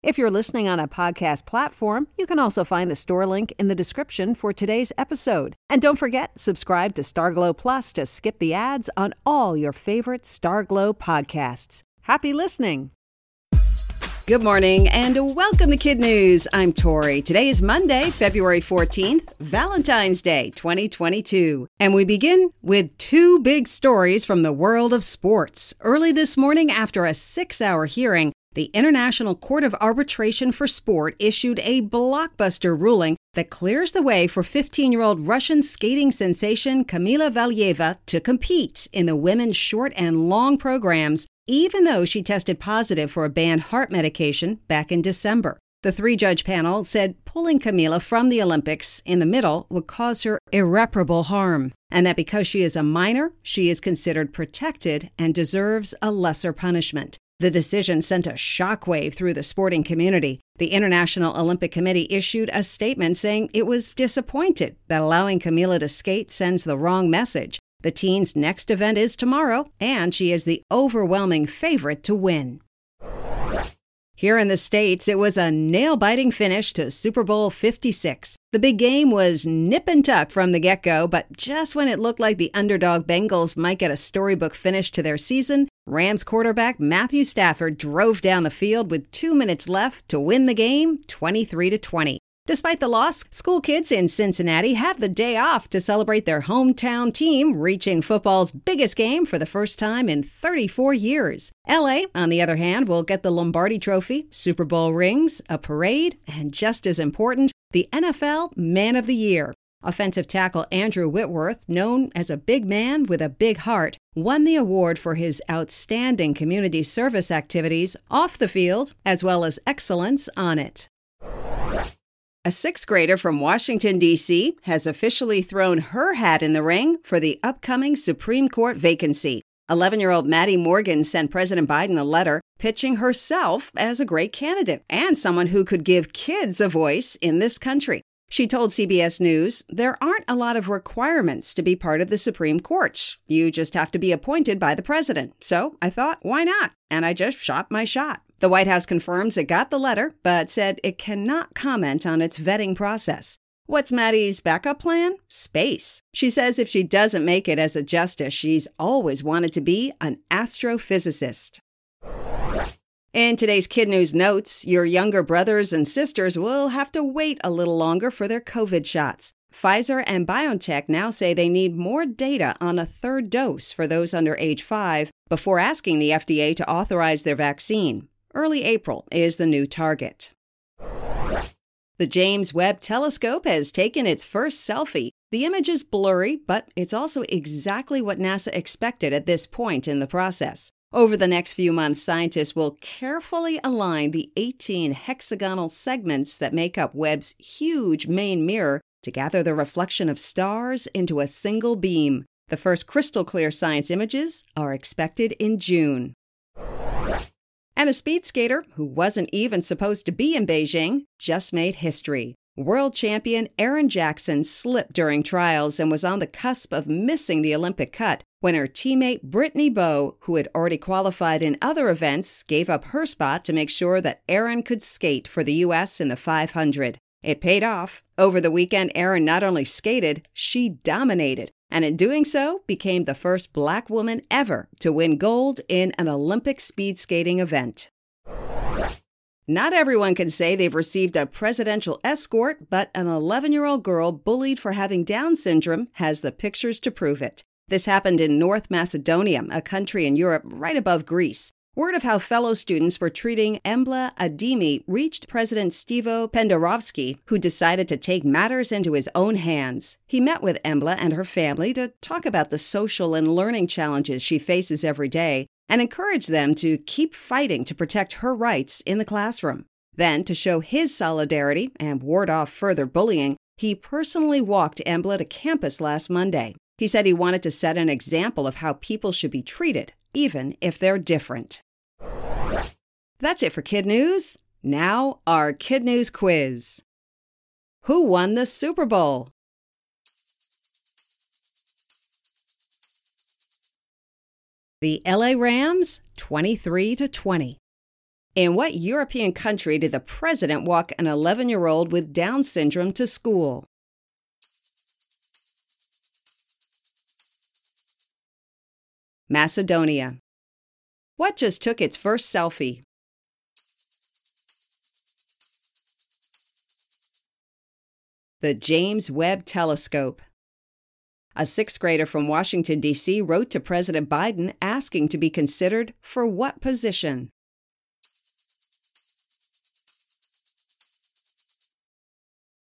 If you're listening on a podcast platform, you can also find the store link in the description for today's episode. And don't forget, subscribe to Starglow Plus to skip the ads on all your favorite Starglow podcasts. Happy listening! Good morning and welcome to Kid News. I'm Tori. Today is Monday, February 14th, Valentine's Day 2022. And we begin with two big stories from the world of sports. Early this morning, after a six hour hearing, the International Court of Arbitration for Sport issued a blockbuster ruling that clears the way for 15 year old Russian skating sensation Kamila Valieva to compete in the women's short and long programs, even though she tested positive for a banned heart medication back in December. The three judge panel said pulling Kamila from the Olympics in the middle would cause her irreparable harm, and that because she is a minor, she is considered protected and deserves a lesser punishment. The decision sent a shockwave through the sporting community. The International Olympic Committee issued a statement saying it was disappointed that allowing Kamila to skate sends the wrong message. The teen's next event is tomorrow, and she is the overwhelming favorite to win. Here in the States, it was a nail biting finish to Super Bowl 56. The big game was nip and tuck from the get go, but just when it looked like the underdog Bengals might get a storybook finish to their season, Rams quarterback Matthew Stafford drove down the field with two minutes left to win the game 23 to 20. Despite the loss, school kids in Cincinnati had the day off to celebrate their hometown team reaching football's biggest game for the first time in 34 years. LA, on the other hand, will get the Lombardi Trophy, Super Bowl rings, a parade, and just as important, the NFL Man of the Year. Offensive tackle Andrew Whitworth, known as a big man with a big heart, won the award for his outstanding community service activities off the field as well as excellence on it. A sixth grader from Washington, D.C., has officially thrown her hat in the ring for the upcoming Supreme Court vacancy. 11 year old Maddie Morgan sent President Biden a letter pitching herself as a great candidate and someone who could give kids a voice in this country. She told CBS News, There aren't a lot of requirements to be part of the Supreme Court. You just have to be appointed by the president. So I thought, why not? And I just shot my shot. The White House confirms it got the letter, but said it cannot comment on its vetting process. What's Maddie's backup plan? Space. She says if she doesn't make it as a justice, she's always wanted to be an astrophysicist. In today's Kid News notes, your younger brothers and sisters will have to wait a little longer for their COVID shots. Pfizer and BioNTech now say they need more data on a third dose for those under age 5 before asking the FDA to authorize their vaccine. Early April is the new target. The James Webb Telescope has taken its first selfie. The image is blurry, but it's also exactly what NASA expected at this point in the process. Over the next few months, scientists will carefully align the 18 hexagonal segments that make up Webb's huge main mirror to gather the reflection of stars into a single beam. The first crystal clear science images are expected in June. And a speed skater who wasn't even supposed to be in Beijing just made history. World champion Erin Jackson slipped during trials and was on the cusp of missing the Olympic cut when her teammate Brittany Bowe, who had already qualified in other events, gave up her spot to make sure that Erin could skate for the U.S. in the 500. It paid off. Over the weekend, Erin not only skated, she dominated, and in doing so, became the first black woman ever to win gold in an Olympic speed skating event. Not everyone can say they've received a presidential escort, but an 11 year old girl bullied for having Down syndrome has the pictures to prove it. This happened in North Macedonia, a country in Europe right above Greece. Word of how fellow students were treating Embla Ademi reached President Stevo Pendarovsky, who decided to take matters into his own hands. He met with Embla and her family to talk about the social and learning challenges she faces every day and encourage them to keep fighting to protect her rights in the classroom. Then, to show his solidarity and ward off further bullying, He personally walked Embla to campus last Monday. He said he wanted to set an example of how people should be treated, even if they're different. That's it for Kid News. Now, our Kid News quiz. Who won the Super Bowl? The LA Rams, 23 to 20. In what European country did the president walk an 11 year old with Down syndrome to school? Macedonia. What just took its first selfie? The James Webb Telescope. A sixth grader from Washington, D.C. wrote to President Biden asking to be considered for what position?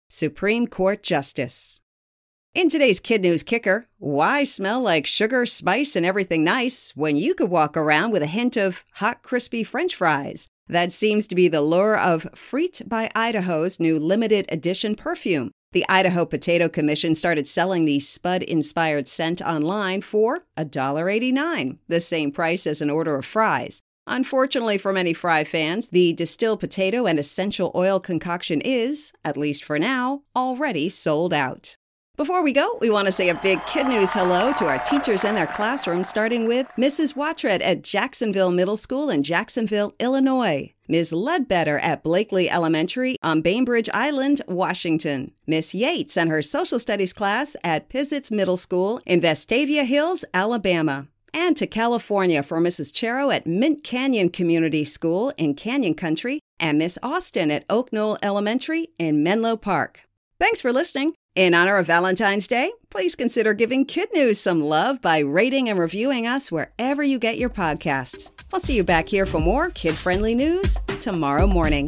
Supreme Court Justice. In today's Kid News Kicker, why smell like sugar, spice, and everything nice when you could walk around with a hint of hot, crispy french fries? That seems to be the lure of Frites by Idaho's new limited edition perfume. The Idaho Potato Commission started selling the Spud inspired scent online for $1.89, the same price as an order of fries. Unfortunately for many fry fans, the distilled potato and essential oil concoction is, at least for now, already sold out. Before we go, we want to say a big kid news hello to our teachers and their classrooms, starting with Mrs. Watred at Jacksonville Middle School in Jacksonville, Illinois. Ms. Ledbetter at Blakely Elementary on Bainbridge Island, Washington. Miss Yates and her social studies class at Pizitz Middle School in Vestavia Hills, Alabama and to California for Mrs. Chero at Mint Canyon Community School in Canyon Country and Miss Austin at Oak Knoll Elementary in Menlo Park. Thanks for listening. In honor of Valentine's Day, please consider giving Kid News some love by rating and reviewing us wherever you get your podcasts. I'll see you back here for more kid friendly news tomorrow morning.